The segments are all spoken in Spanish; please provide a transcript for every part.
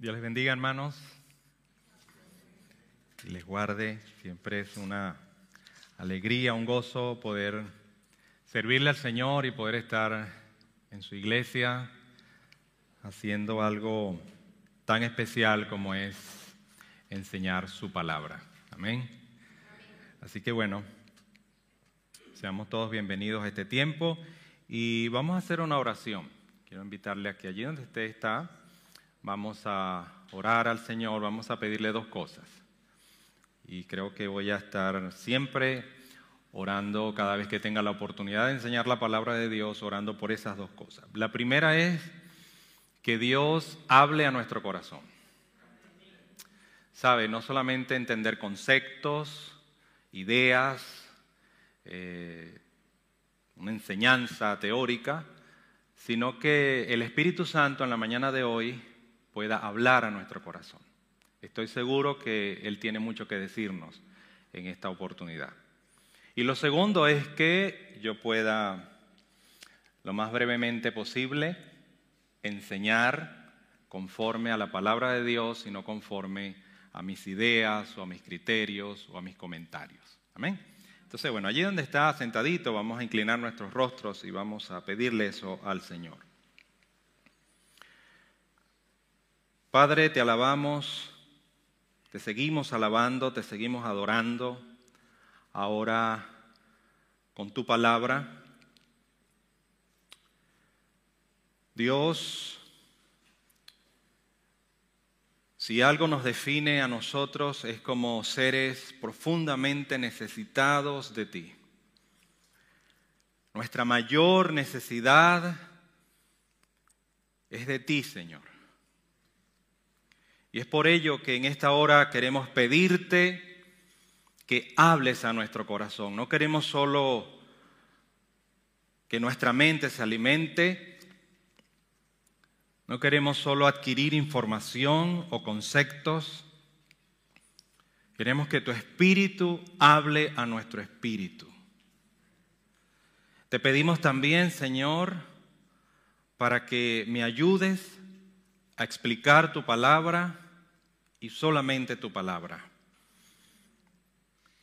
Dios les bendiga, hermanos. Y les guarde. Siempre es una alegría, un gozo poder servirle al Señor y poder estar en su iglesia haciendo algo tan especial como es enseñar su palabra. Amén. Así que bueno, seamos todos bienvenidos a este tiempo y vamos a hacer una oración. Quiero invitarle a que allí donde usted está, vamos a orar al Señor, vamos a pedirle dos cosas. Y creo que voy a estar siempre orando cada vez que tenga la oportunidad de enseñar la palabra de Dios, orando por esas dos cosas. La primera es que Dios hable a nuestro corazón. Sabe, no solamente entender conceptos, ideas, eh, una enseñanza teórica, sino que el Espíritu Santo en la mañana de hoy pueda hablar a nuestro corazón. Estoy seguro que Él tiene mucho que decirnos en esta oportunidad. Y lo segundo es que yo pueda, lo más brevemente posible, enseñar conforme a la palabra de Dios y no conforme a mis ideas o a mis criterios o a mis comentarios. Amén. Entonces, bueno, allí donde está sentadito vamos a inclinar nuestros rostros y vamos a pedirle eso al Señor. Padre, te alabamos, te seguimos alabando, te seguimos adorando, ahora con tu palabra. Dios, si algo nos define a nosotros es como seres profundamente necesitados de ti. Nuestra mayor necesidad es de ti, Señor. Y es por ello que en esta hora queremos pedirte que hables a nuestro corazón. No queremos solo que nuestra mente se alimente, no queremos solo adquirir información o conceptos, queremos que tu espíritu hable a nuestro espíritu. Te pedimos también, Señor, para que me ayudes a explicar tu palabra y solamente tu palabra.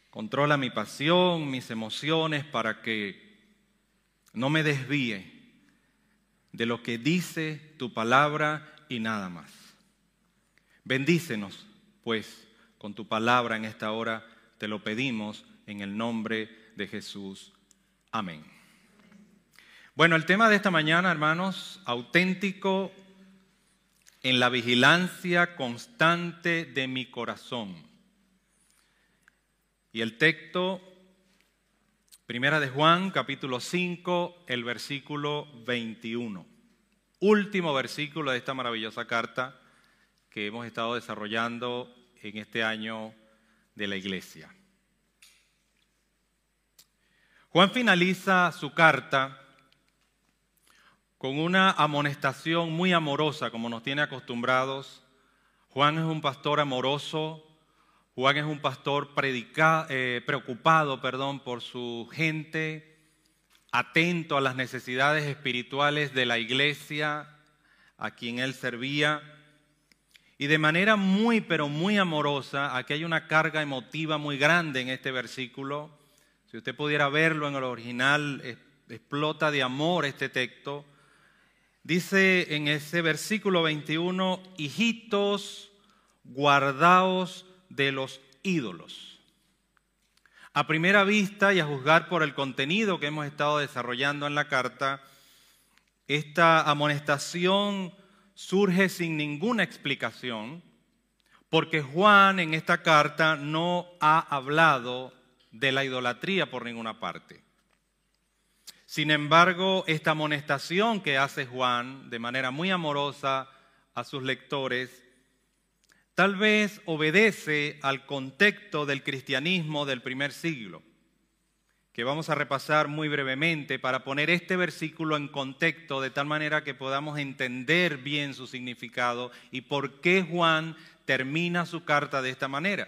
Controla mi pasión, mis emociones para que no me desvíe de lo que dice tu palabra y nada más. Bendícenos, pues, con tu palabra en esta hora, te lo pedimos en el nombre de Jesús. Amén. Bueno, el tema de esta mañana, hermanos, auténtico en la vigilancia constante de mi corazón. Y el texto, primera de Juan, capítulo 5, el versículo 21. Último versículo de esta maravillosa carta que hemos estado desarrollando en este año de la iglesia. Juan finaliza su carta con una amonestación muy amorosa, como nos tiene acostumbrados. Juan es un pastor amoroso, Juan es un pastor eh, preocupado perdón, por su gente, atento a las necesidades espirituales de la iglesia a quien él servía. Y de manera muy, pero muy amorosa, aquí hay una carga emotiva muy grande en este versículo. Si usted pudiera verlo en el original, explota de amor este texto Dice en ese versículo 21, hijitos, guardaos de los ídolos. A primera vista y a juzgar por el contenido que hemos estado desarrollando en la carta, esta amonestación surge sin ninguna explicación, porque Juan en esta carta no ha hablado de la idolatría por ninguna parte. Sin embargo, esta amonestación que hace Juan de manera muy amorosa a sus lectores, tal vez obedece al contexto del cristianismo del primer siglo, que vamos a repasar muy brevemente para poner este versículo en contexto de tal manera que podamos entender bien su significado y por qué Juan termina su carta de esta manera.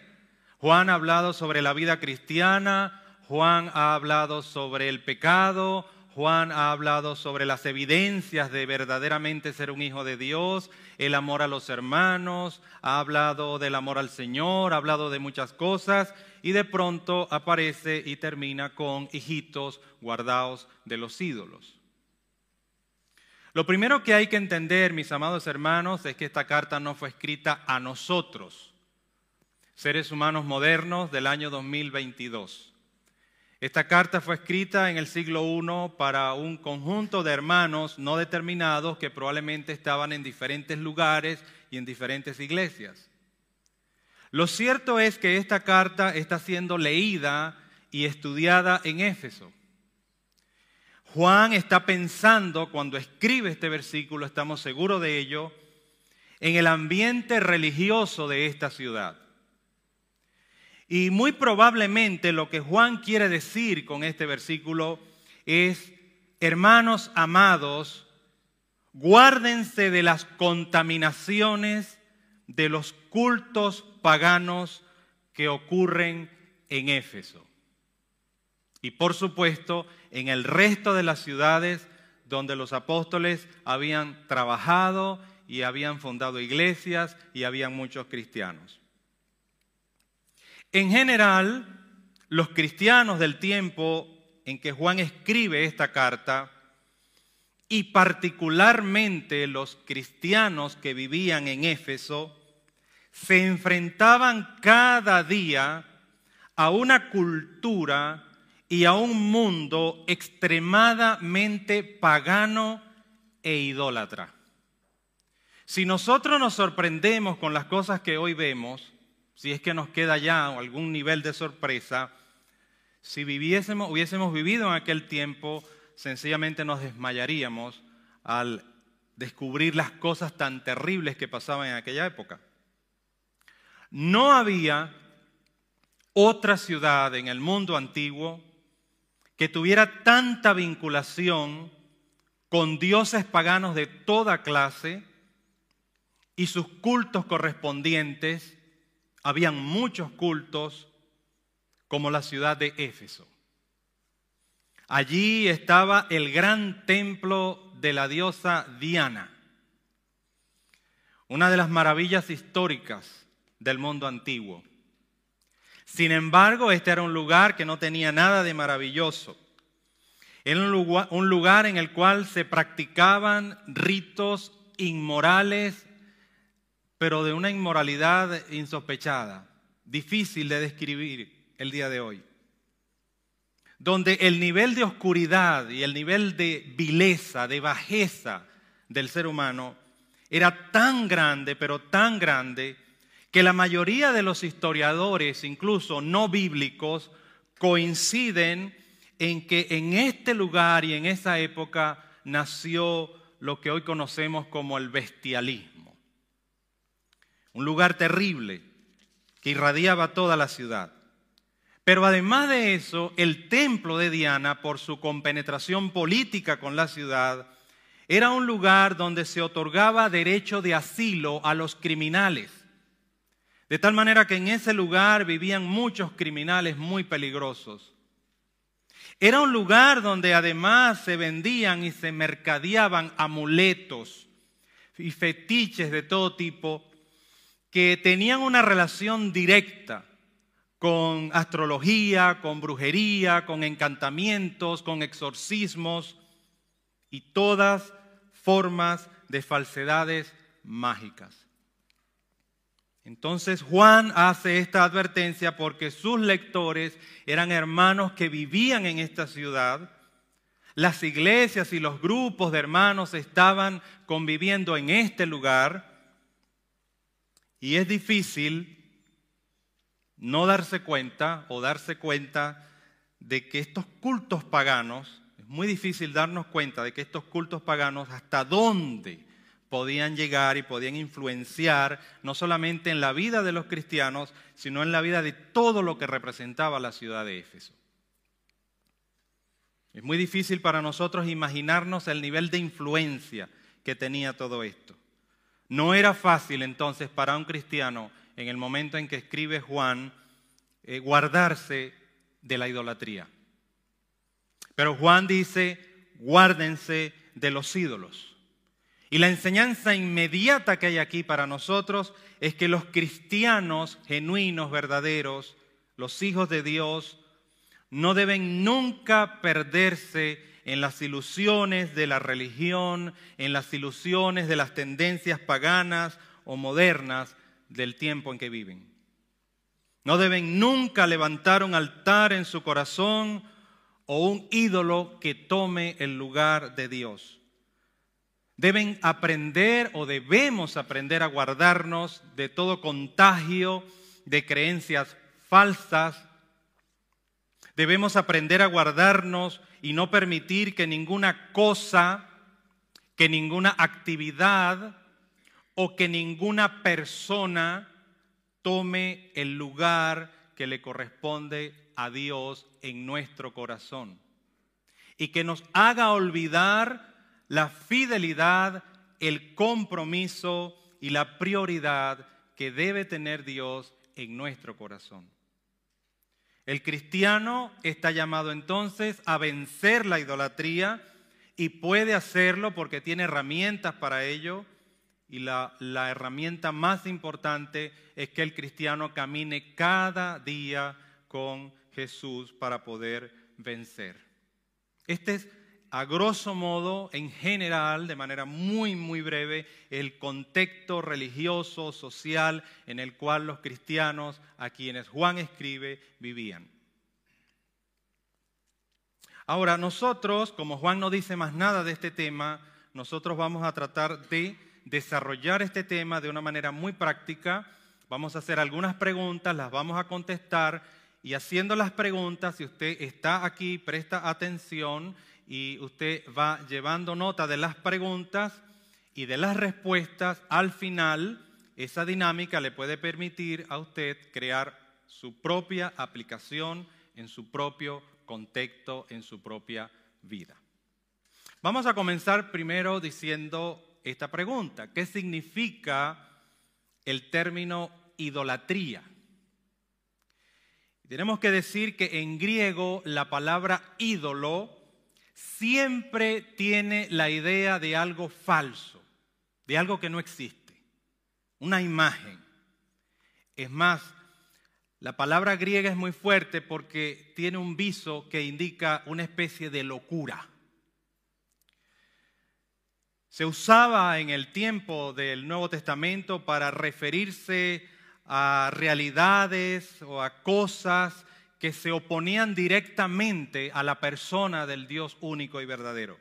Juan ha hablado sobre la vida cristiana, Juan ha hablado sobre el pecado, Juan ha hablado sobre las evidencias de verdaderamente ser un hijo de Dios, el amor a los hermanos, ha hablado del amor al Señor, ha hablado de muchas cosas y de pronto aparece y termina con hijitos guardados de los ídolos. Lo primero que hay que entender, mis amados hermanos, es que esta carta no fue escrita a nosotros, seres humanos modernos del año 2022. Esta carta fue escrita en el siglo I para un conjunto de hermanos no determinados que probablemente estaban en diferentes lugares y en diferentes iglesias. Lo cierto es que esta carta está siendo leída y estudiada en Éfeso. Juan está pensando cuando escribe este versículo, estamos seguros de ello, en el ambiente religioso de esta ciudad. Y muy probablemente lo que Juan quiere decir con este versículo es, hermanos amados, guárdense de las contaminaciones de los cultos paganos que ocurren en Éfeso. Y por supuesto, en el resto de las ciudades donde los apóstoles habían trabajado y habían fundado iglesias y habían muchos cristianos. En general, los cristianos del tiempo en que Juan escribe esta carta, y particularmente los cristianos que vivían en Éfeso, se enfrentaban cada día a una cultura y a un mundo extremadamente pagano e idólatra. Si nosotros nos sorprendemos con las cosas que hoy vemos, si es que nos queda ya algún nivel de sorpresa, si viviésemos, hubiésemos vivido en aquel tiempo, sencillamente nos desmayaríamos al descubrir las cosas tan terribles que pasaban en aquella época. No había otra ciudad en el mundo antiguo que tuviera tanta vinculación con dioses paganos de toda clase y sus cultos correspondientes, habían muchos cultos como la ciudad de Éfeso. Allí estaba el gran templo de la diosa Diana, una de las maravillas históricas del mundo antiguo. Sin embargo, este era un lugar que no tenía nada de maravilloso. Era un lugar, en el cual se practicaban ritos inmorales, pero de una inmoralidad insospechada, difícil de describir el día de hoy. Donde el nivel de oscuridad y el nivel de vileza, de bajeza del ser humano era tan grande, pero tan grande, que la mayoría de los historiadores, incluso no bíblicos, coinciden en que en este lugar y en esa época nació lo que hoy conocemos como el bestialismo. Un lugar terrible que irradiaba toda la ciudad. Pero además de eso, el templo de Diana, por su compenetración política con la ciudad, era un lugar donde se otorgaba derecho de asilo a los criminales. De tal manera que en ese lugar vivían muchos criminales muy peligrosos. Era un lugar donde además se vendían y se mercadeaban amuletos y fetiches de todo tipo que tenían una relación directa con astrología, con brujería, con encantamientos, con exorcismos y todas formas de falsedades mágicas. Entonces Juan hace esta advertencia porque sus lectores eran hermanos que vivían en esta ciudad. Las iglesias y los grupos de hermanos estaban conviviendo en este lugar. Y es difícil no darse cuenta o darse cuenta de que estos cultos paganos, es muy difícil darnos cuenta de que estos cultos paganos hasta dónde podían llegar y podían influenciar no solamente en la vida de los cristianos, sino en la vida de todo lo que representaba la ciudad de Éfeso. Es muy difícil para nosotros imaginarnos el nivel de influencia que tenía todo esto. No era fácil entonces para un cristiano en el momento en que escribe Juan eh, guardarse de la idolatría. Pero Juan dice, guárdense de los ídolos. Y la enseñanza inmediata que hay aquí para nosotros es que los cristianos genuinos, verdaderos, los hijos de Dios, no deben nunca perderse en las ilusiones de la religión, en las ilusiones de las tendencias paganas o modernas del tiempo en que viven. No deben nunca levantar un altar en su corazón o un ídolo que tome el lugar de Dios. Deben aprender o debemos aprender a guardarnos de todo contagio de creencias falsas. Debemos aprender a guardarnos y no permitir que ninguna cosa, que ninguna actividad o que ninguna persona tome el lugar que le corresponde a Dios en nuestro corazón. Y que nos haga olvidar la fidelidad, el compromiso y la prioridad que debe tener Dios en nuestro corazón. El cristiano está llamado entonces a vencer la idolatría y puede hacerlo porque tiene herramientas para ello. Y la, herramienta más importante es que el cristiano camine cada día con Jesús para poder vencer. Este es, a grosso modo, en general, de manera muy, muy breve, el contexto religioso, social, en el cual los cristianos, a quienes Juan escribe, vivían. Ahora, nosotros, como Juan no dice más nada de este tema, nosotros vamos a tratar de desarrollar este tema de una manera muy práctica. Vamos a hacer algunas preguntas, las vamos a contestar y haciendo las preguntas, si usted está aquí, presta atención y usted va llevando nota de las preguntas y de las respuestas, al final esa dinámica le puede permitir a usted crear su propia aplicación en su propio contexto, en su propia vida. Vamos a comenzar primero diciendo esta pregunta. ¿Qué significa el término idolatría? Tenemos que decir que en griego la palabra ídolo siempre tiene la idea de algo falso, de algo que no existe, una imagen. Es más, la palabra griega es muy fuerte porque tiene un viso que indica una especie de locura. Se usaba en el tiempo del Nuevo Testamento para referirse a realidades o a cosas que se oponían directamente a la persona del Dios único y verdadero.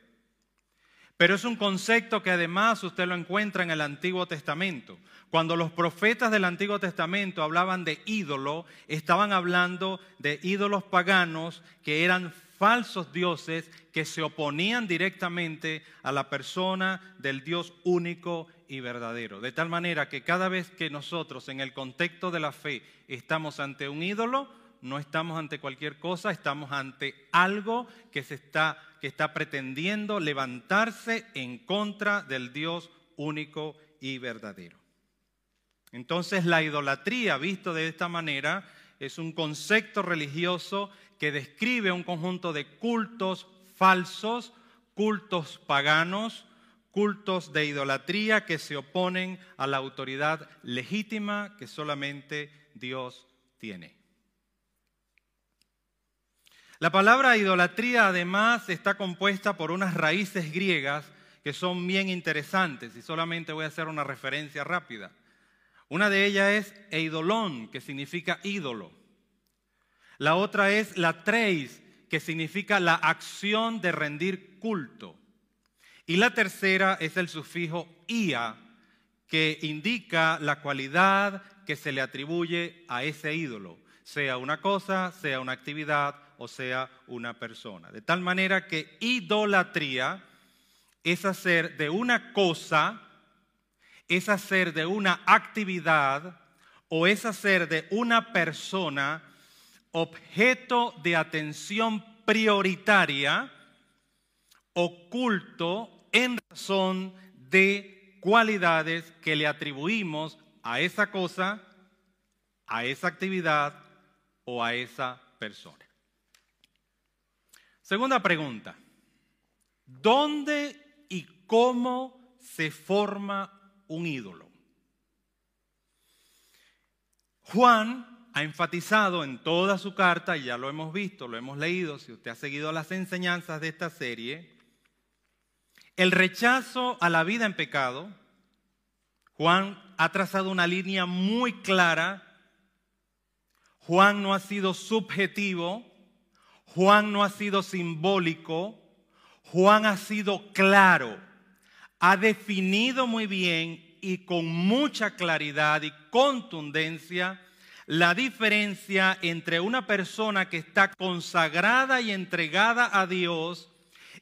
Pero es un concepto que además usted lo encuentra en el Antiguo Testamento. Cuando los profetas del Antiguo Testamento hablaban de ídolo, estaban hablando de ídolos paganos que eran falsos dioses que se oponían directamente a la persona del Dios único y verdadero. De tal manera que cada vez que nosotros en el contexto de la fe estamos ante un ídolo, no estamos ante cualquier cosa, estamos ante algo que, se está, que está pretendiendo levantarse en contra del Dios único y verdadero. Entonces la idolatría, visto de esta manera, es un concepto religioso que describe un conjunto de cultos falsos, cultos paganos, cultos de idolatría que se oponen a la autoridad legítima que solamente Dios tiene. La palabra idolatría además está compuesta por unas raíces griegas que son bien interesantes y solamente voy a hacer una referencia rápida. Una de ellas es eidolón, que significa ídolo. La otra es la treis, que significa la acción de rendir culto. Y la tercera es el sufijo ia, que indica la cualidad que se le atribuye a ese ídolo, sea una cosa, sea una actividad o sea una persona. De tal manera que idolatría es hacer de una cosa, es hacer de una actividad o es hacer de una persona objeto de atención prioritaria, oculto en razón de cualidades que le atribuimos a esa cosa, a esa actividad o a esa persona. Segunda pregunta. ¿Dónde y cómo se forma un ídolo? Juan ha enfatizado en toda su carta, ya lo hemos visto, lo hemos leído, si usted ha seguido las enseñanzas de esta serie, el rechazo a la vida en pecado. Juan ha trazado una línea muy clara. Juan no ha sido subjetivo. Juan no ha sido simbólico. Juan ha sido claro. Ha definido muy bien y con mucha claridad y contundencia la diferencia entre una persona que está consagrada y entregada a Dios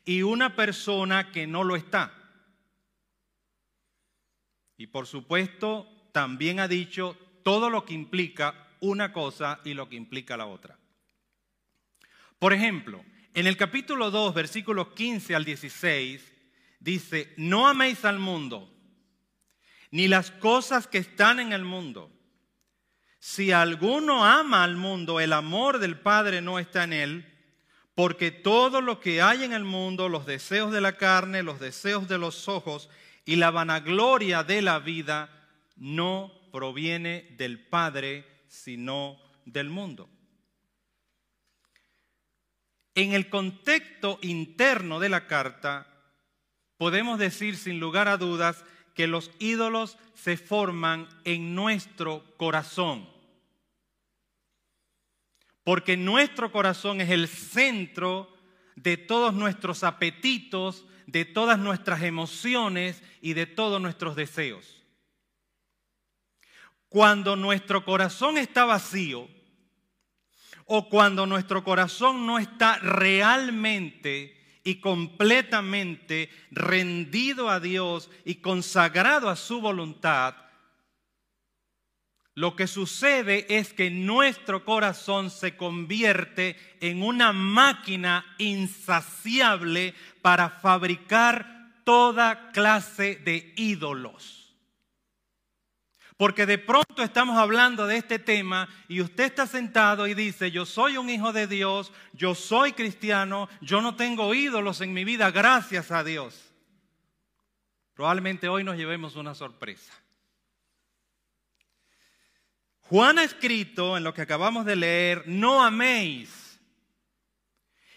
y una persona que no lo está. Y por supuesto, también ha dicho todo lo que implica una cosa y lo que implica la otra. Por ejemplo, en el capítulo 2, versículos 15 al 16, dice, no améis al mundo ni las cosas que están en el mundo. Si alguno ama al mundo, el amor del Padre no está en él, porque todo lo que hay en el mundo, los deseos de la carne, los deseos de los ojos y la vanagloria de la vida, no proviene del Padre, sino del mundo. En el contexto interno de la carta, podemos decir sin lugar a dudas que los ídolos se forman en nuestro corazón. Porque nuestro corazón es el centro de todos nuestros apetitos, de todas nuestras emociones y de todos nuestros deseos. Cuando nuestro corazón está vacío o cuando nuestro corazón no está realmente y completamente rendido a Dios y consagrado a su voluntad, lo que sucede es que nuestro corazón se convierte en una máquina insaciable para fabricar toda clase de ídolos. Porque de pronto estamos hablando de este tema y usted está sentado y dice, yo soy un hijo de Dios, yo soy cristiano, yo no tengo ídolos en mi vida, gracias a Dios. Probablemente hoy nos llevemos una sorpresa. Juan ha escrito en lo que acabamos de leer, no améis.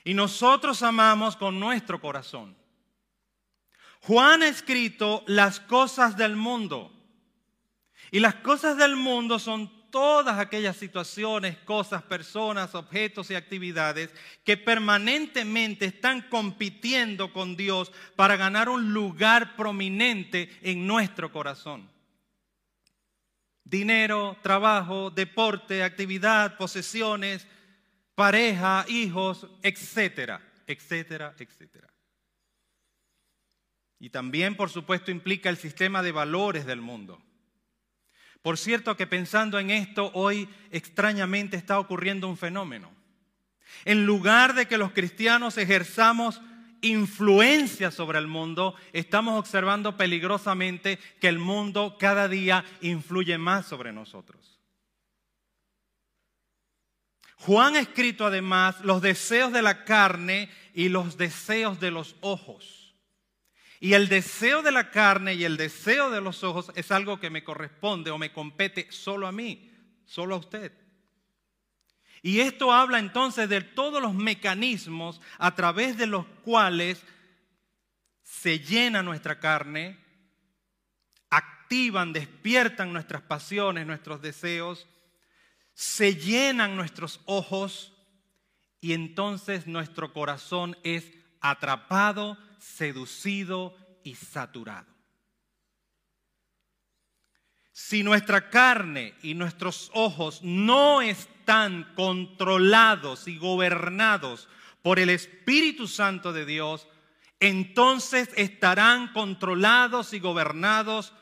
Y nosotros amamos con nuestro corazón. Juan ha escrito las cosas del mundo. Y las cosas del mundo son todas aquellas situaciones, cosas, personas, objetos y actividades que permanentemente están compitiendo con Dios para ganar un lugar prominente en nuestro corazón. Dinero, trabajo, deporte, actividad, posesiones, pareja, hijos, etcétera, etcétera, etcétera. Y también, por supuesto, implica el sistema de valores del mundo. Por cierto que pensando en esto, hoy extrañamente está ocurriendo un fenómeno. En lugar de que los cristianos ejerzamos influencia sobre el mundo, estamos observando peligrosamente que el mundo cada día influye más sobre nosotros. Juan ha escrito además los deseos de la carne y los deseos de los ojos. Y el deseo de la carne y el deseo de los ojos es algo que me corresponde o me compete solo a mí, solo a usted. Y esto habla entonces de todos los mecanismos a través de los cuales se llena nuestra carne, activan, despiertan nuestras pasiones, nuestros deseos, se llenan nuestros ojos y entonces nuestro corazón es atrapado seducido y saturado. Si nuestra carne y nuestros ojos no están controlados y gobernados por el Espíritu Santo de Dios, entonces estarán controlados y gobernados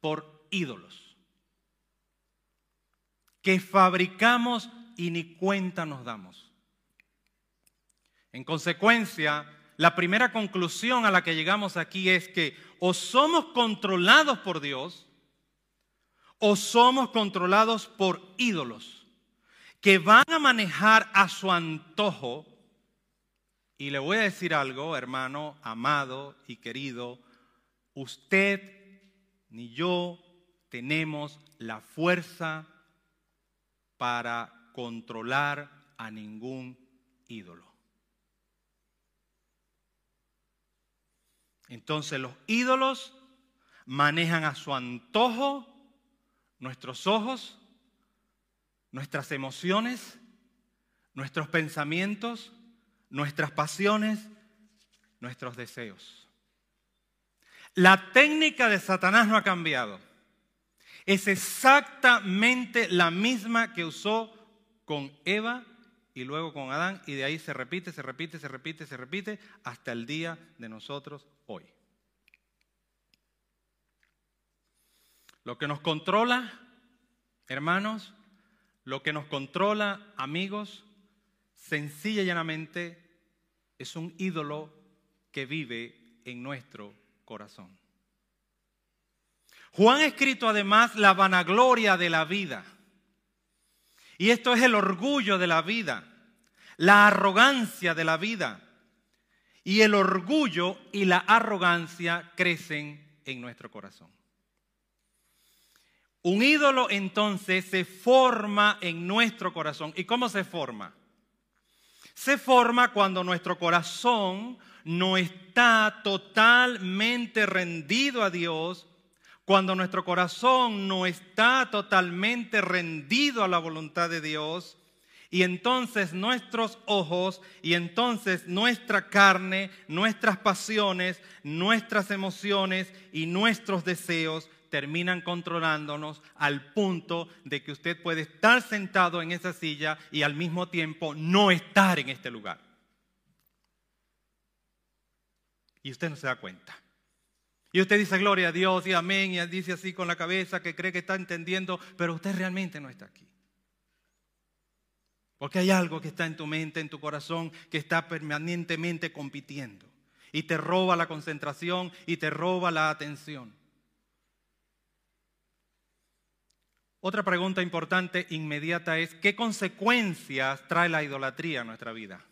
por ídolos que fabricamos y ni cuenta nos damos. En consecuencia, la primera conclusión a la que llegamos aquí es que o somos controlados por Dios o somos controlados por ídolos que van a manejar a su antojo Y le voy a decir algo, hermano, amado y querido, usted ni yo tenemos la fuerza para controlar a ningún ídolo. Entonces los ídolos manejan a su antojo nuestros ojos, nuestras emociones, nuestros pensamientos, nuestras pasiones, nuestros deseos. La técnica de Satanás no ha cambiado. Es exactamente la misma que usó con Eva y luego con Adán y de ahí se repite, se repite, se repite, se repite hasta el día de nosotros hoy. Lo que nos controla, hermanos, lo que nos controla, amigos, sencilla y llanamente es un ídolo que vive en nuestro corazón. Juan ha escrito además la vanagloria de la vida. Y esto es el orgullo de la vida, la arrogancia de la vida. Y el orgullo y la arrogancia crecen en nuestro corazón. Un ídolo entonces se forma en nuestro corazón. ¿Y cómo se forma? Se forma cuando nuestro corazón no está totalmente rendido a Dios, cuando nuestro corazón no está totalmente rendido a la voluntad de Dios, y entonces nuestros ojos y entonces nuestra carne, nuestras pasiones, nuestras emociones y nuestros deseos terminan controlándonos al punto de que usted puede estar sentado en esa silla y al mismo tiempo no estar en este lugar. Y usted no se da cuenta. Y usted dice gloria a Dios y amén y dice así con la cabeza que cree que está entendiendo, pero usted realmente no está aquí. Porque hay algo que está en tu mente, en tu corazón, que está permanentemente compitiendo. Y te roba la concentración y te roba la atención. Otra pregunta importante inmediata es, ¿qué consecuencias trae la idolatría a nuestra vida?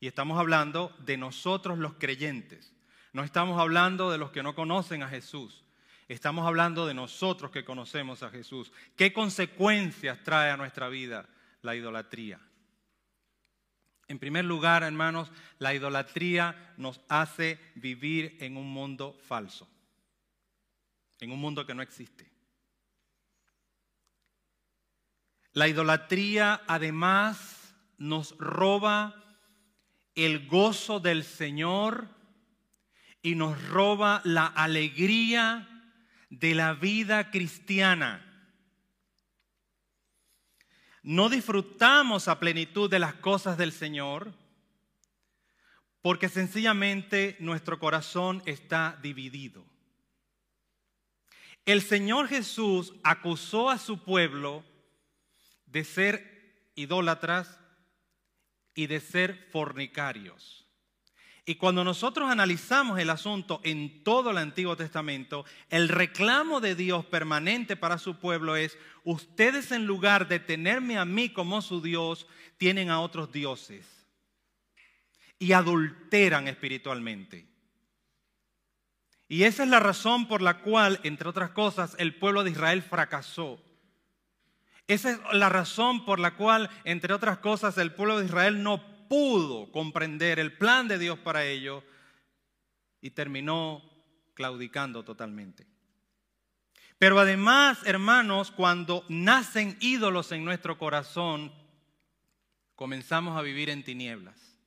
Y estamos hablando de nosotros los creyentes. No estamos hablando de los que no conocen a Jesús. Estamos hablando de nosotros que conocemos a Jesús. ¿Qué consecuencias trae a nuestra vida la idolatría? En primer lugar, hermanos, la idolatría nos hace vivir en un mundo falso, en un mundo que no existe. La idolatría además nos roba el gozo del Señor y nos roba la alegría de la vida cristiana. No disfrutamos a plenitud de las cosas del Señor porque sencillamente nuestro corazón está dividido. El Señor Jesús acusó a su pueblo de ser idólatras y de ser fornicarios. Y cuando nosotros analizamos el asunto en todo el Antiguo Testamento, el reclamo de Dios permanente para su pueblo es, ustedes en lugar de tenerme a mí como su Dios, tienen a otros dioses y adulteran espiritualmente. Y esa es la razón por la cual, entre otras cosas, el pueblo de Israel fracasó. Esa es la razón por la cual, entre otras cosas, el pueblo de Israel no pudo comprender el plan de Dios para ello y terminó claudicando totalmente. Pero además, hermanos, cuando nacen ídolos en nuestro corazón, comenzamos a vivir en tinieblas.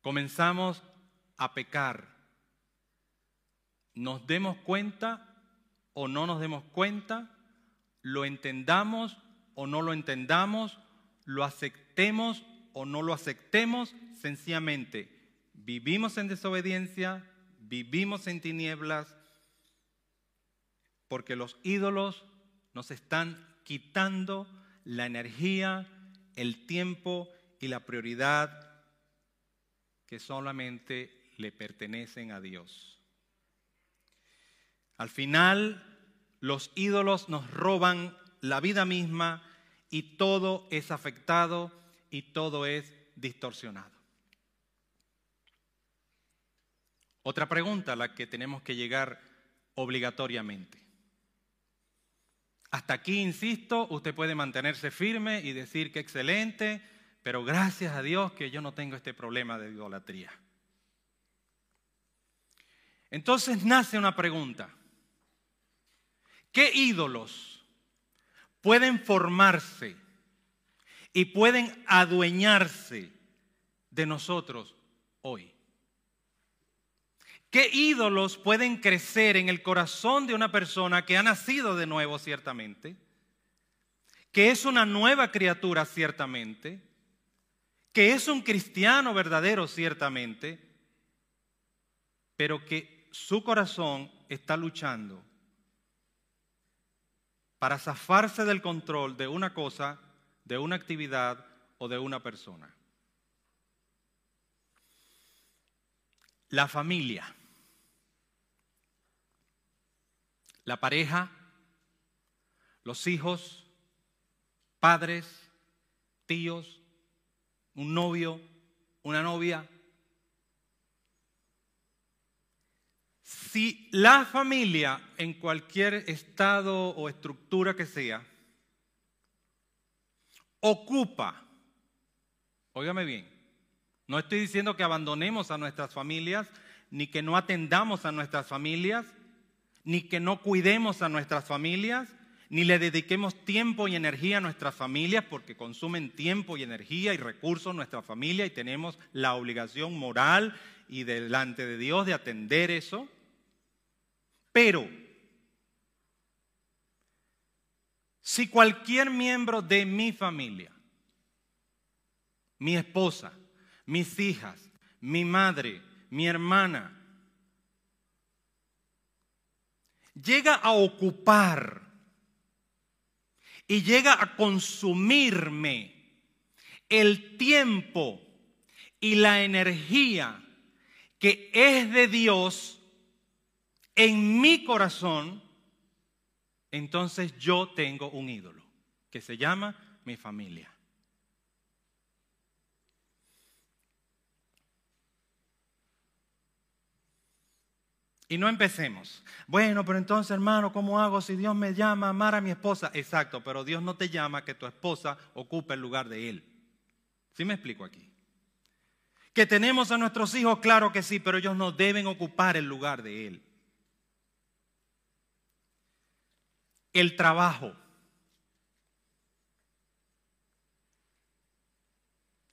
Comenzamos a pecar. Nos demos cuenta o no nos demos cuenta, lo entendamos o no lo entendamos, lo aceptemos o no lo aceptemos, sencillamente vivimos en desobediencia, vivimos en tinieblas, porque los ídolos nos están quitando la energía, el tiempo y la prioridad que solamente le pertenecen a Dios. Al final, los ídolos nos roban la vida misma y todo es afectado y todo es distorsionado. Otra pregunta a la que tenemos que llegar obligatoriamente. Hasta aquí, insisto, usted puede mantenerse firme y decir que excelente, pero gracias a Dios que yo no tengo este problema de idolatría. Entonces nace una pregunta. ¿Qué ídolos pueden formarse y pueden adueñarse de nosotros hoy? ¿Qué ídolos pueden crecer en el corazón de una persona que ha nacido de nuevo ciertamente? Que es una nueva criatura ciertamente? Que es un cristiano verdadero ciertamente? Pero que su corazón está luchando para zafarse del control de una cosa, de una actividad o de una persona. La familia. La pareja, los hijos, padres, tíos, un novio, una novia. Si la familia en cualquier estado o estructura que sea ocupa, óigame bien, no estoy diciendo que abandonemos a nuestras familias, ni que no atendamos a nuestras familias, ni que no cuidemos a nuestras familias, ni le dediquemos tiempo y energía a nuestras familias, porque consumen tiempo y energía y recursos nuestra familia y tenemos la obligación moral y delante de Dios de atender eso. Pero, si cualquier miembro de mi familia, mi esposa, mis hijas, mi madre, mi hermana, llega a ocupar y llega a consumirme el tiempo y la energía que es de Dios, en mi corazón, entonces yo tengo un ídolo que se llama mi familia. Y no empecemos. Bueno, pero entonces, hermano, ¿cómo hago si Dios me llama a amar a mi esposa? Exacto, pero Dios no te llama que tu esposa ocupe el lugar de Él. ¿Sí me explico aquí? Que tenemos a nuestros hijos, claro que sí, pero ellos no deben ocupar el lugar de Él. El trabajo.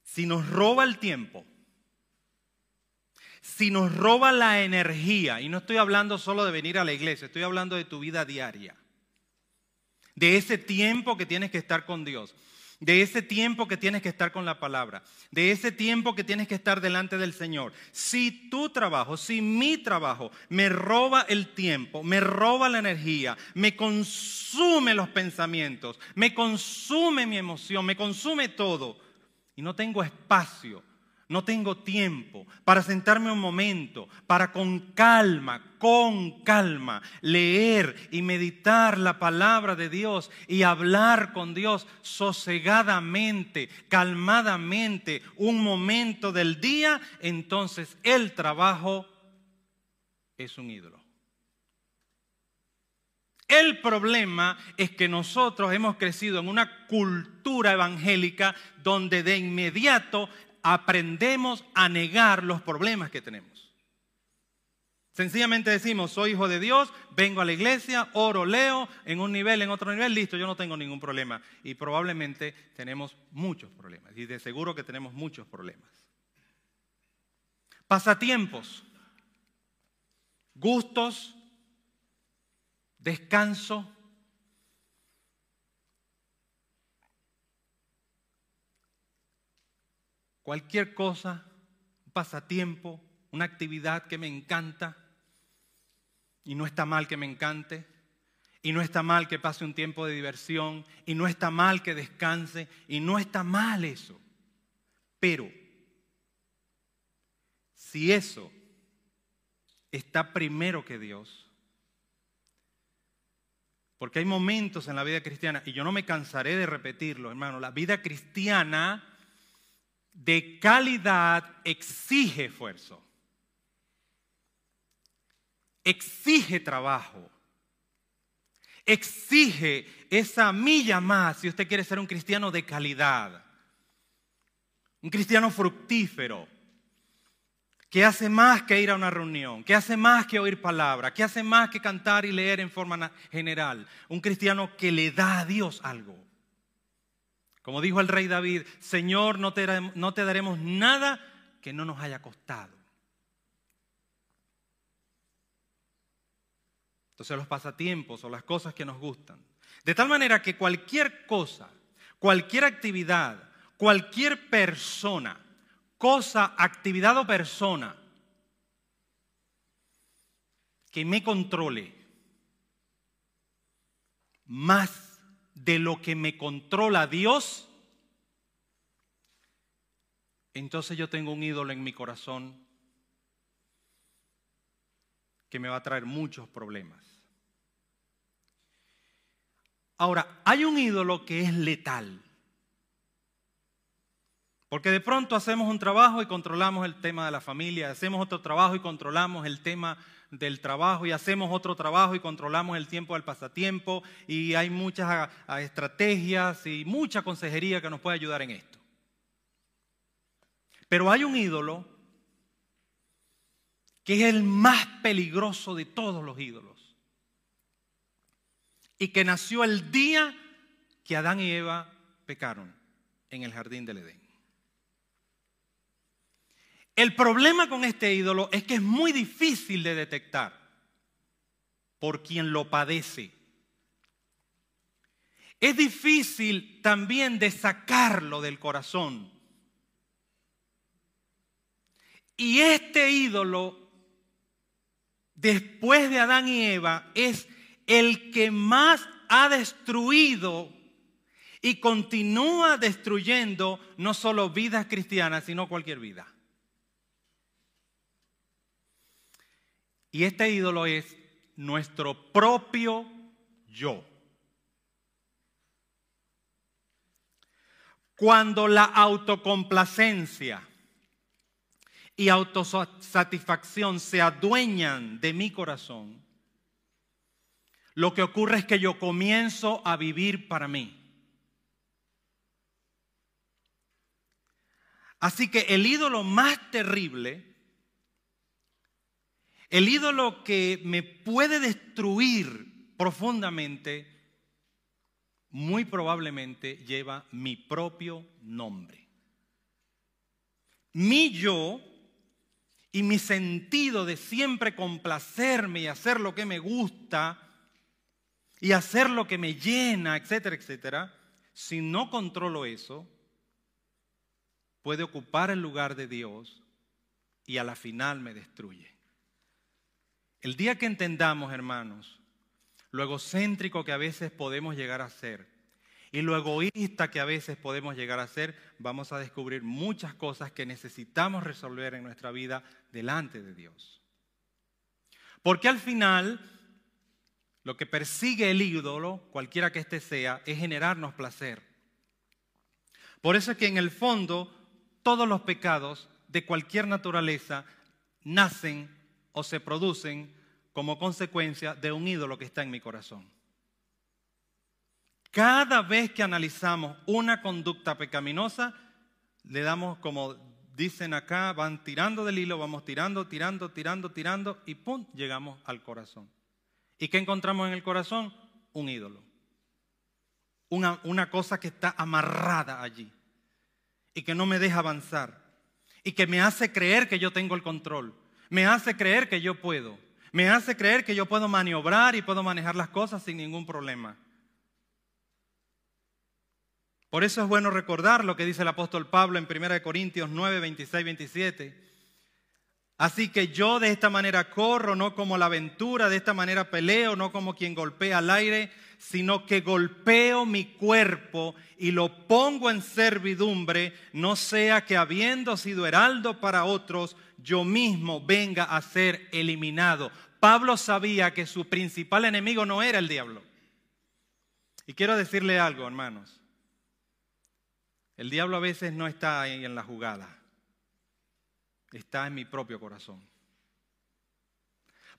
Si nos roba el tiempo, si nos roba la energía, y no estoy hablando solo de venir a la iglesia, estoy hablando de tu vida diaria, de ese tiempo que tienes que estar con Dios de ese tiempo que tienes que estar con la palabra, de ese tiempo que tienes que estar delante del Señor. Si tu trabajo, si mi trabajo me roba el tiempo, me roba la energía, me consume los pensamientos, me consume mi emoción, me consume todo, y no tengo espacio no tengo tiempo para sentarme un momento, para con calma, con calma, leer y meditar la palabra de Dios y hablar con Dios sosegadamente, calmadamente, un momento del día, entonces el trabajo es un ídolo. El problema es que nosotros hemos crecido en una cultura evangélica donde de inmediato aprendemos a negar los problemas que tenemos. Sencillamente decimos, soy hijo de Dios, vengo a la iglesia, oro, leo, en un nivel, en otro nivel, listo, yo no tengo ningún problema. Y probablemente tenemos muchos problemas, y de seguro que tenemos muchos problemas. Pasatiempos, gustos, descanso, cualquier cosa, un pasatiempo, una actividad que me encanta. Y no está mal que me encante. Y no está mal que pase un tiempo de diversión. Y no está mal que descanse. Y no está mal eso. Pero si eso está primero que Dios, porque hay momentos en la vida cristiana, y yo no me cansaré de repetirlo, hermano, la vida cristiana de calidad exige esfuerzo, exige trabajo, exige esa milla más si usted quiere ser un cristiano de calidad, un cristiano fructífero, que hace más que ir a una reunión, que hace más que oír palabra, que hace más que cantar y leer en forma general, un cristiano que le da a Dios algo. Como dijo el rey David, Señor, no te, no te daremos nada que no nos haya costado. Entonces los pasatiempos o las cosas que nos gustan. De tal manera que cualquier cosa, cualquier actividad, cualquier persona, cosa, actividad o persona que me controle más de lo que me controla Dios, entonces yo tengo un ídolo en mi corazón que me va a traer muchos problemas. Ahora, hay un ídolo que es letal. Porque de pronto hacemos un trabajo y controlamos el tema de la familia, hacemos otro trabajo y controlamos el tema del trabajo y hacemos otro trabajo y controlamos el tiempo del pasatiempo y hay muchas estrategias y mucha consejería que nos puede ayudar en esto. Pero hay un ídolo que es el más peligroso de todos los ídolos y que nació el día que Adán y Eva pecaron en el jardín del Edén. El problema con este ídolo es que es muy difícil de detectar por quien lo padece. Es difícil también de sacarlo del corazón. Y este ídolo, después de Adán y Eva, es el que más ha destruido y continúa destruyendo no solo vidas cristianas, sino cualquier vida. Y este ídolo es nuestro propio yo. Cuando la autocomplacencia y autosatisfacción se adueñan de mi corazón, lo que ocurre es que yo comienzo a vivir para mí. Así que el ídolo más terrible el ídolo que me puede destruir profundamente, muy probablemente lleva mi propio nombre. Mi yo y mi sentido de siempre complacerme y hacer lo que me gusta y hacer lo que me llena, etcétera, etcétera, si no controlo eso, puede ocupar el lugar de Dios y a la final me destruye. El día que entendamos, hermanos, lo egocéntrico que a veces podemos llegar a ser y lo egoísta que a veces podemos llegar a ser, vamos a descubrir muchas cosas que necesitamos resolver en nuestra vida delante de Dios. Porque al final, lo que persigue el ídolo, cualquiera que éste sea, es generarnos placer. Por eso es que en el fondo todos los pecados de cualquier naturaleza nacen o se producen como consecuencia de un ídolo que está en mi corazón. Cada vez que analizamos una conducta pecaminosa, le damos, como dicen acá, van tirando del hilo, vamos tirando, tirando, tirando, tirando y ¡pum! llegamos al corazón. ¿Y qué encontramos en el corazón? Un ídolo. Una, una cosa que está amarrada allí y que no me deja avanzar y que me hace creer que yo tengo el control me hace creer que yo puedo. Me hace creer que yo puedo maniobrar y puedo manejar las cosas sin ningún problema. Por eso es bueno recordar lo que dice el apóstol Pablo en 1 Corintios 9, 26, 27. Así que yo de esta manera corro, no como la aventura, de esta manera peleo, no como quien golpea al aire, sino que golpeo mi cuerpo y lo pongo en servidumbre, no sea que habiendo sido heraldo para otros, yo mismo venga a ser eliminado. Pablo sabía que su principal enemigo no era el diablo. Y quiero decirle algo, hermanos. El diablo a veces no está ahí en la jugada, está en mi propio corazón.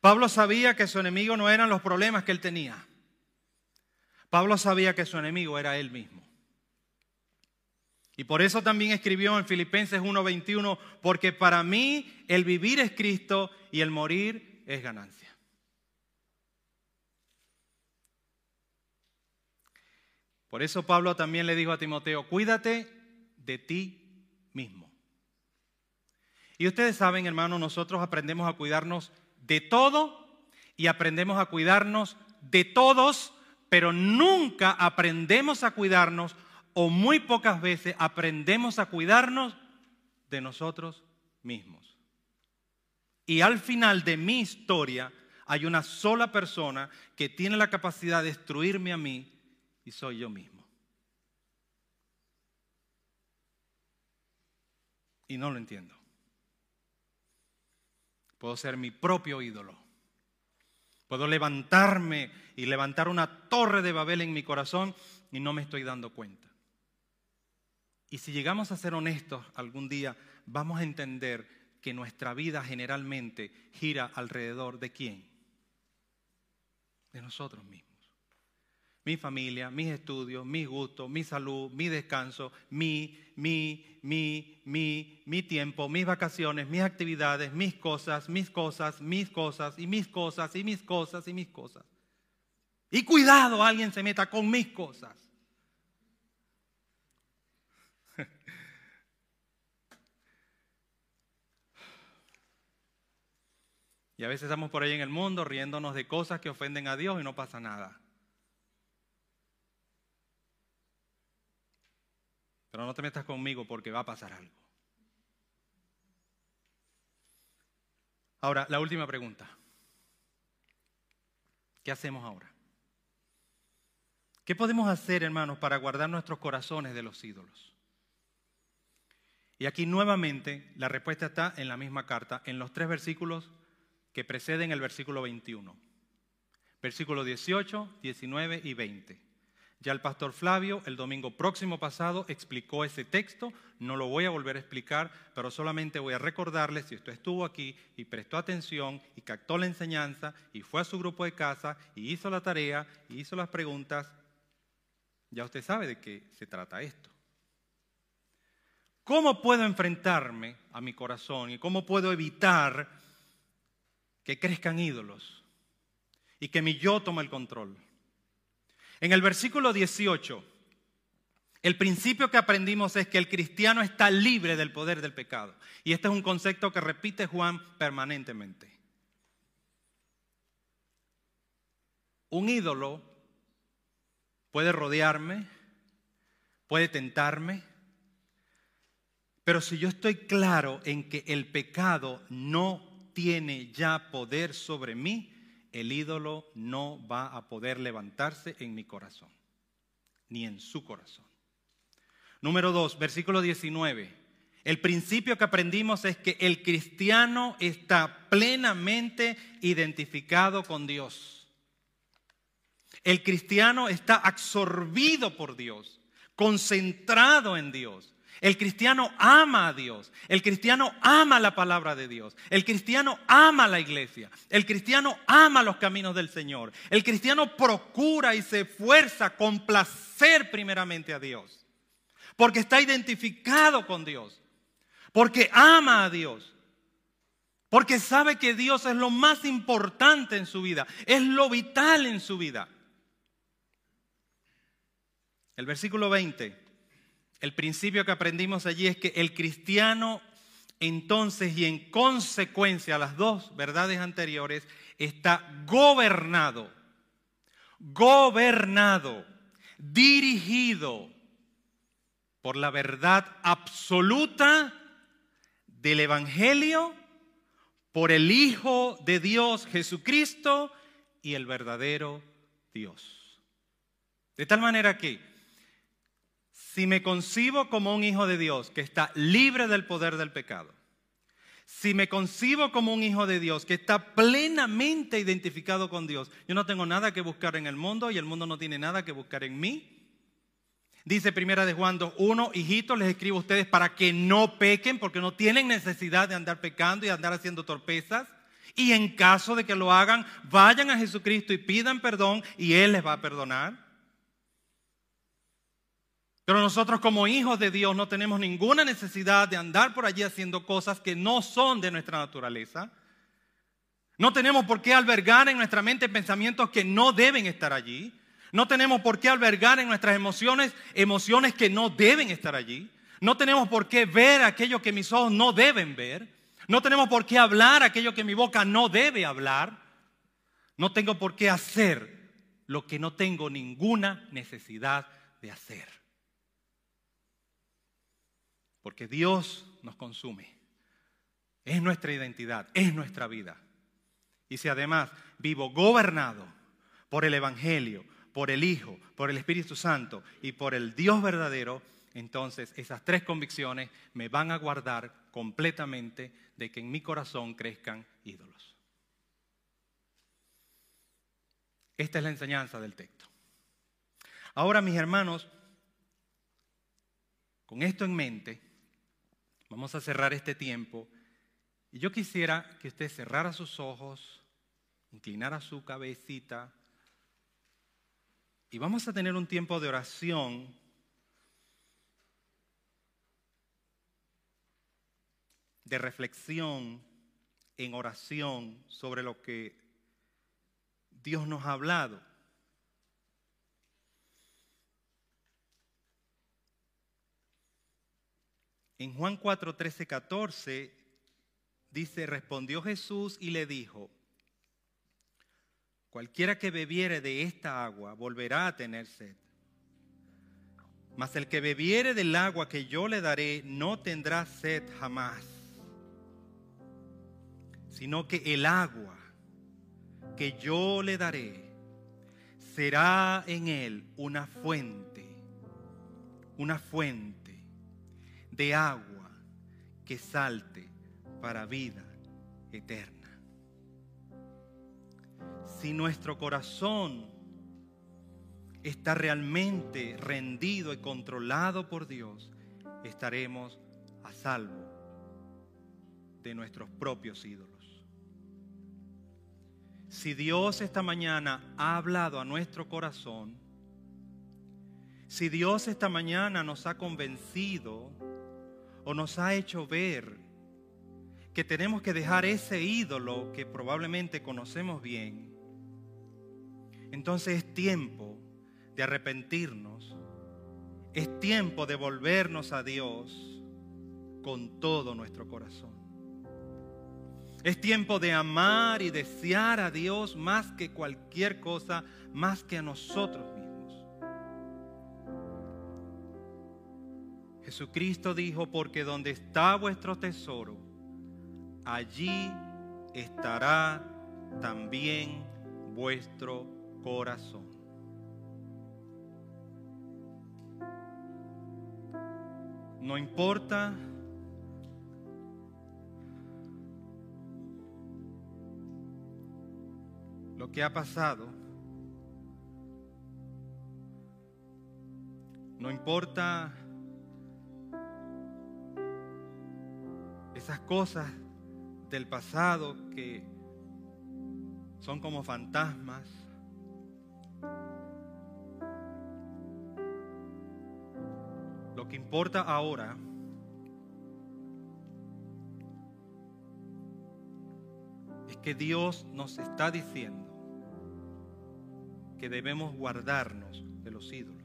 Pablo sabía que su enemigo no eran los problemas que él tenía. Pablo sabía que su enemigo era él mismo. Y por eso también escribió en Filipenses 1:21, porque para mí el vivir es Cristo y el morir es ganancia. Por eso Pablo también le dijo a Timoteo, cuídate de ti mismo. Y ustedes saben, hermanos, nosotros aprendemos a cuidarnos de todo y aprendemos a cuidarnos de todos, pero nunca aprendemos a cuidarnos o muy pocas veces aprendemos a cuidarnos de nosotros mismos. Y al final de mi historia hay una sola persona que tiene la capacidad de destruirme a mí y soy yo mismo. Y no lo entiendo. Puedo ser mi propio ídolo. Puedo levantarme y levantar una torre de Babel en mi corazón y no me estoy dando cuenta. Y si llegamos a ser honestos algún día, vamos a entender que nuestra vida generalmente gira alrededor de quién? De nosotros mismos. Mi familia, mis estudios, mis gustos, mi salud, mi descanso, mi, mi, mi, mi, mi tiempo, mis vacaciones, mis actividades, mis cosas, mis cosas, mis cosas y mis cosas y mis cosas y mis cosas. Y cuidado, alguien se meta con mis cosas. Y a veces estamos por ahí en el mundo riéndonos de cosas que ofenden a Dios y no pasa nada. Pero no te metas conmigo porque va a pasar algo. Ahora, la última pregunta. ¿Qué hacemos ahora? ¿Qué podemos hacer, hermanos, para guardar nuestros corazones de los ídolos? Y aquí nuevamente la respuesta está en la misma carta, en los tres versículos que preceden el versículo 21. Versículo 18, 19 y 20. Ya el pastor Flavio el domingo próximo pasado explicó ese texto, no lo voy a volver a explicar, pero solamente voy a recordarles, si usted estuvo aquí y prestó atención y captó la enseñanza y fue a su grupo de casa y hizo la tarea y hizo las preguntas, ya usted sabe de qué se trata esto. ¿Cómo puedo enfrentarme a mi corazón y cómo puedo evitar que crezcan ídolos y que mi yo tome el control. En el versículo 18, el principio que aprendimos es que el cristiano está libre del poder del pecado. Y este es un concepto que repite Juan permanentemente. Un ídolo puede rodearme, puede tentarme, pero si yo estoy claro en que el pecado no tiene ya poder sobre mí, el ídolo no va a poder levantarse en mi corazón, ni en su corazón. Número 2, versículo 19. El principio que aprendimos es que el cristiano está plenamente identificado con Dios. El cristiano está absorbido por Dios, concentrado en Dios. El cristiano ama a Dios, el cristiano ama la palabra de Dios, el cristiano ama la iglesia, el cristiano ama los caminos del Señor, el cristiano procura y se esfuerza con placer primeramente a Dios, porque está identificado con Dios, porque ama a Dios, porque sabe que Dios es lo más importante en su vida, es lo vital en su vida. El versículo 20 el principio que aprendimos allí es que el cristiano entonces y en consecuencia a las dos verdades anteriores está gobernado, gobernado, dirigido por la verdad absoluta del Evangelio, por el Hijo de Dios Jesucristo y el verdadero Dios. De tal manera que si me concibo como un hijo de Dios que está libre del poder del pecado, si me concibo como un hijo de Dios que está plenamente identificado con Dios, yo no tengo nada que buscar en el mundo y el mundo no tiene nada que buscar en mí. Dice primera de Juan 2.1, hijitos, les escribo a ustedes para que no pequen, porque no tienen necesidad de andar pecando y andar haciendo torpezas. Y en caso de que lo hagan, vayan a Jesucristo y pidan perdón y Él les va a perdonar. Pero nosotros como hijos de Dios no tenemos ninguna necesidad de andar por allí haciendo cosas que no son de nuestra naturaleza. No tenemos por qué albergar en nuestra mente pensamientos que no deben estar allí. No tenemos por qué albergar en nuestras emociones emociones que no deben estar allí. No tenemos por qué ver aquello que mis ojos no deben ver. No tenemos por qué hablar aquello que mi boca no debe hablar. No tengo por qué hacer lo que no tengo ninguna necesidad de hacer. Porque Dios nos consume. Es nuestra identidad, es nuestra vida. Y si además vivo gobernado por el Evangelio, por el Hijo, por el Espíritu Santo y por el Dios verdadero, entonces esas tres convicciones me van a guardar completamente de que en mi corazón crezcan ídolos. Esta es la enseñanza del texto. Ahora, mis hermanos, con esto en mente, vamos a cerrar este tiempo y yo quisiera que usted cerrara sus ojos, inclinara su cabecita, y vamos a tener un tiempo de oración. de reflexión en oración sobre lo que Dios nos ha hablado. En Juan 4, 13, 14 dice, respondió Jesús y le dijo, Cualquiera que bebiere de esta agua volverá a tener sed. Mas el que bebiere del agua que yo le daré no tendrá sed jamás, sino que el agua que yo le daré será en él una fuente, una fuente de agua que salte para vida eterna si nuestro corazón está realmente rendido y controlado por Dios, estaremos a salvo de nuestros propios ídolos. Si Dios esta mañana ha hablado a nuestro corazón, si Dios esta mañana nos ha convencido o nos ha hecho ver que tenemos que dejar ese ídolo que probablemente conocemos bien, entonces es tiempo de arrepentirnos. Es tiempo de volvernos a Dios con todo nuestro corazón. Es tiempo de amar y desear a Dios más que cualquier cosa, más que a nosotros Jesucristo dijo, porque donde está vuestro tesoro, allí estará también vuestro corazón. No importa lo que ha pasado, no importa esas cosas del pasado que son como fantasmas. Lo que importa ahora es que Dios nos está diciendo que debemos guardarnos de los ídolos.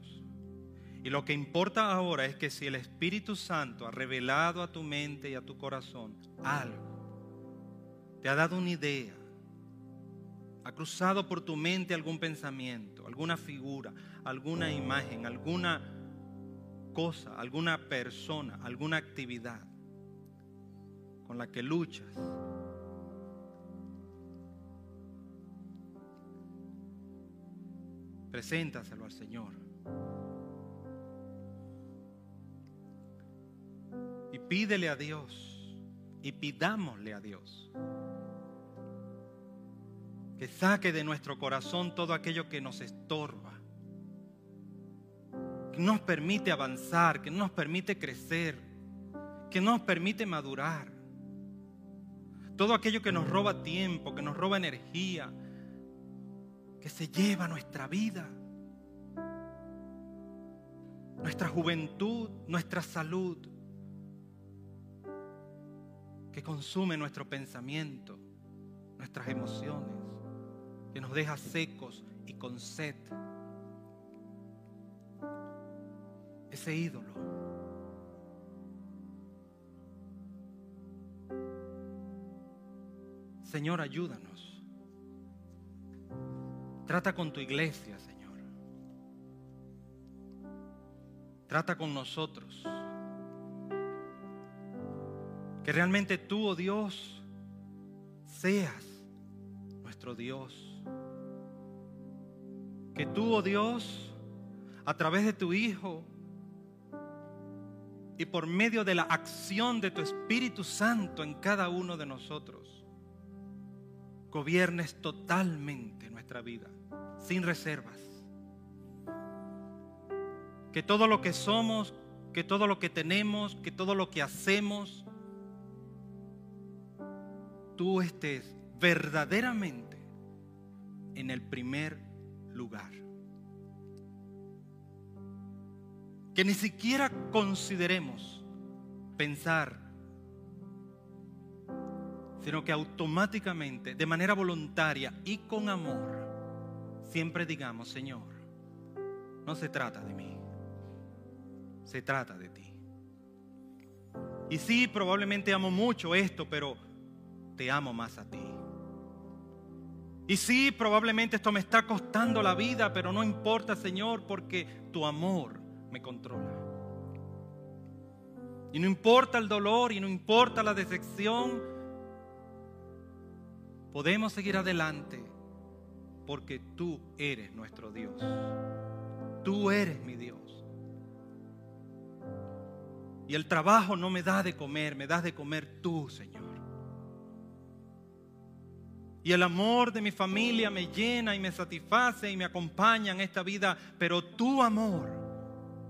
Y lo que importa ahora es que si el Espíritu Santo ha revelado a tu mente y a tu corazón algo, te ha dado una idea, ha cruzado por tu mente algún pensamiento, alguna figura, alguna imagen, alguna cosa, alguna persona, alguna actividad con la que luchas. Preséntaselo al Señor. Pídele a Dios. Y pidámosle a Dios. Que saque de nuestro corazón todo aquello que nos estorba que nos permite avanzar, que nos permite crecer, que nos permite madurar. Todo aquello que nos roba tiempo, que nos roba energía, que se lleva nuestra vida, nuestra juventud, nuestra salud, que consume nuestro pensamiento, nuestras emociones, que nos deja secos y con sed. Ese ídolo. Señor, ayúdanos. Trata con tu iglesia, Señor. Trata con nosotros. Que realmente tú, oh Dios, seas nuestro Dios. Que tú, oh Dios, a través de tu Hijo y por medio de la acción de tu Espíritu Santo en cada uno de nosotros, gobiernes totalmente nuestra vida, sin reservas. Que todo lo que somos, que todo lo que tenemos, que todo lo que hacemos, tú estés verdaderamente en el primer lugar. Que ni siquiera consideremos pensar, sino que automáticamente, de manera voluntaria y con amor, siempre digamos, Señor, no se trata de mí, se trata de ti. Y sí, probablemente amo mucho esto, pero te amo más a ti. Y sí, probablemente esto me está costando la vida, pero no importa, Señor, porque tu amor me controla. Y no importa el dolor y no importa la decepción, podemos seguir adelante porque tú eres nuestro Dios. Tú eres mi Dios. Y el trabajo no me da de comer, me das de comer tú, Señor. Y el amor de mi familia me llena y me satisface y me acompaña en esta vida, pero tu amor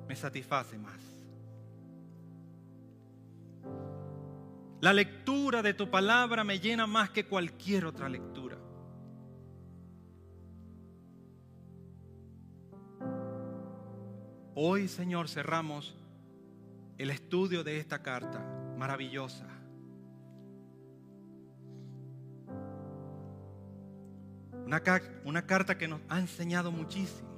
me satisface más. La lectura de tu palabra me llena más que cualquier otra lectura. Hoy, Señor, cerramos el estudio de esta carta maravillosa Una, carta que nos ha enseñado muchísimo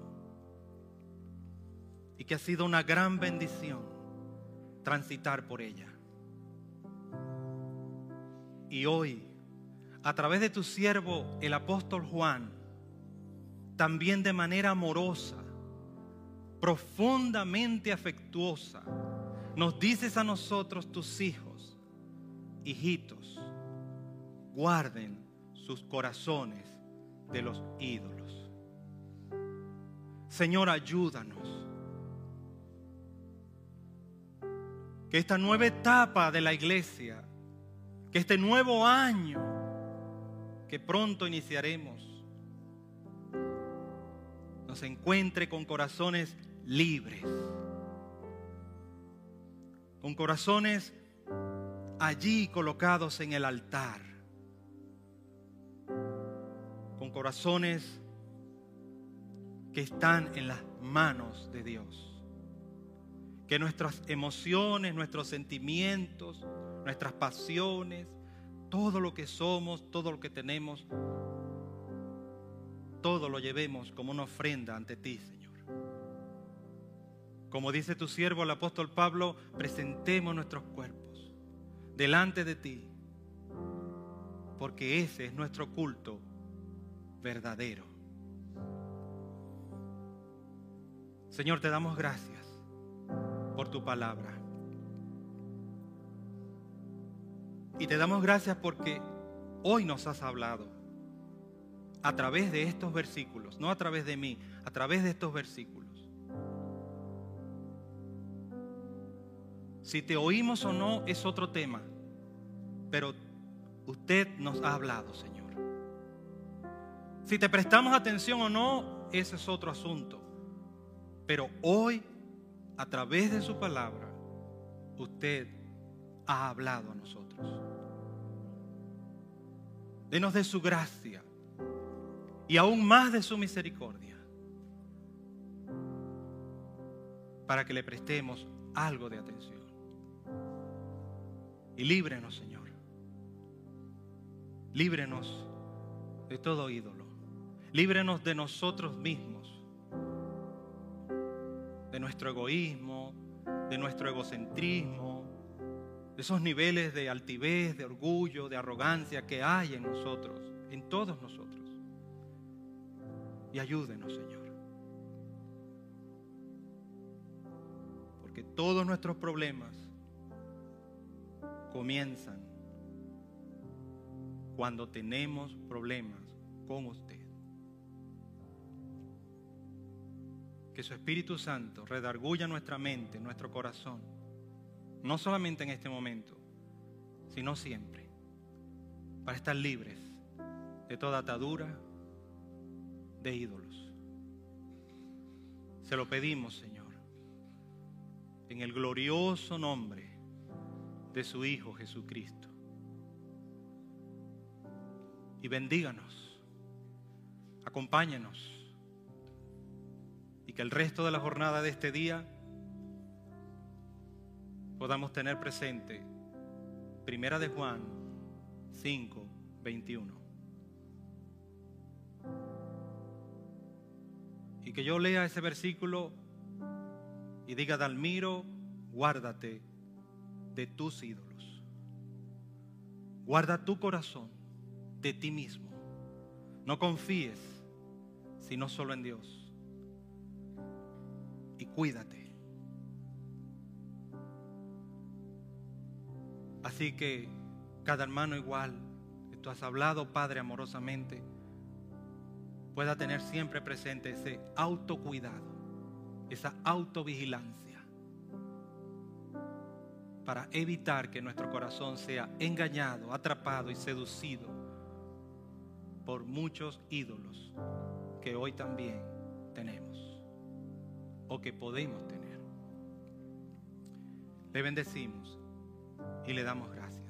y que ha sido una gran bendición transitar por ella. Y hoy, a través de tu siervo, el apóstol Juan, también de manera amorosa, profundamente afectuosa, nos dices a nosotros, tus hijos, hijitos, guarden sus corazones de los ídolos. Señor, ayúdanos. Que esta nueva etapa de la iglesia, que este nuevo año que pronto iniciaremos, nos encuentre con corazones libres, con corazones allí colocados en el altar con corazones que están en las manos de Dios. Que nuestras emociones, nuestros sentimientos, nuestras pasiones, todo lo que somos, todo lo que tenemos, todo lo llevemos como una ofrenda ante ti, Señor. Como dice tu siervo el apóstol Pablo, presentemos nuestros cuerpos delante de ti, porque ese es nuestro culto verdadero. Señor, te damos gracias por tu palabra. Y te damos gracias porque hoy nos has hablado a través de estos versículos, no a través de mí, a través de estos versículos. Si te oímos o no es otro tema, pero usted nos ha hablado, Señor. Si te prestamos atención o no, ese es otro asunto. Pero hoy a través de su palabra, usted ha hablado a nosotros. Denos de su gracia y aún más de su misericordia para que le prestemos algo de atención. Y líbrenos, Señor. Líbrenos de todo ídolo. Líbrenos de nosotros mismos, de nuestro egoísmo, de nuestro egocentrismo, de esos niveles de altivez, de orgullo, de arrogancia que hay en nosotros, en todos nosotros. Y ayúdenos, Señor. Porque todos nuestros problemas comienzan cuando tenemos problemas con usted. Que su Espíritu Santo redarguya nuestra mente, nuestro corazón, no solamente en este momento, sino siempre, para estar libres de toda atadura de ídolos. Se lo pedimos, Señor, en el glorioso nombre de su Hijo Jesucristo. Y bendíganos, acompáñenos que el resto de la jornada de este día podamos tener presente Primera de Juan 5, 21. Y que yo lea ese versículo y diga, Dalmiro, guárdate de tus ídolos. Guarda tu corazón de ti mismo. No confíes, sino solo en Dios. Y cuídate. Así que cada hermano igual que tú has hablado, Padre, amorosamente, pueda tener siempre presente ese autocuidado, esa autovigilancia para evitar que nuestro corazón sea engañado, atrapado y seducido por muchos ídolos que hoy también tenemos o que podemos tener. Le bendecimos y le damos gracias.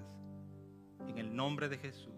En el nombre de Jesús.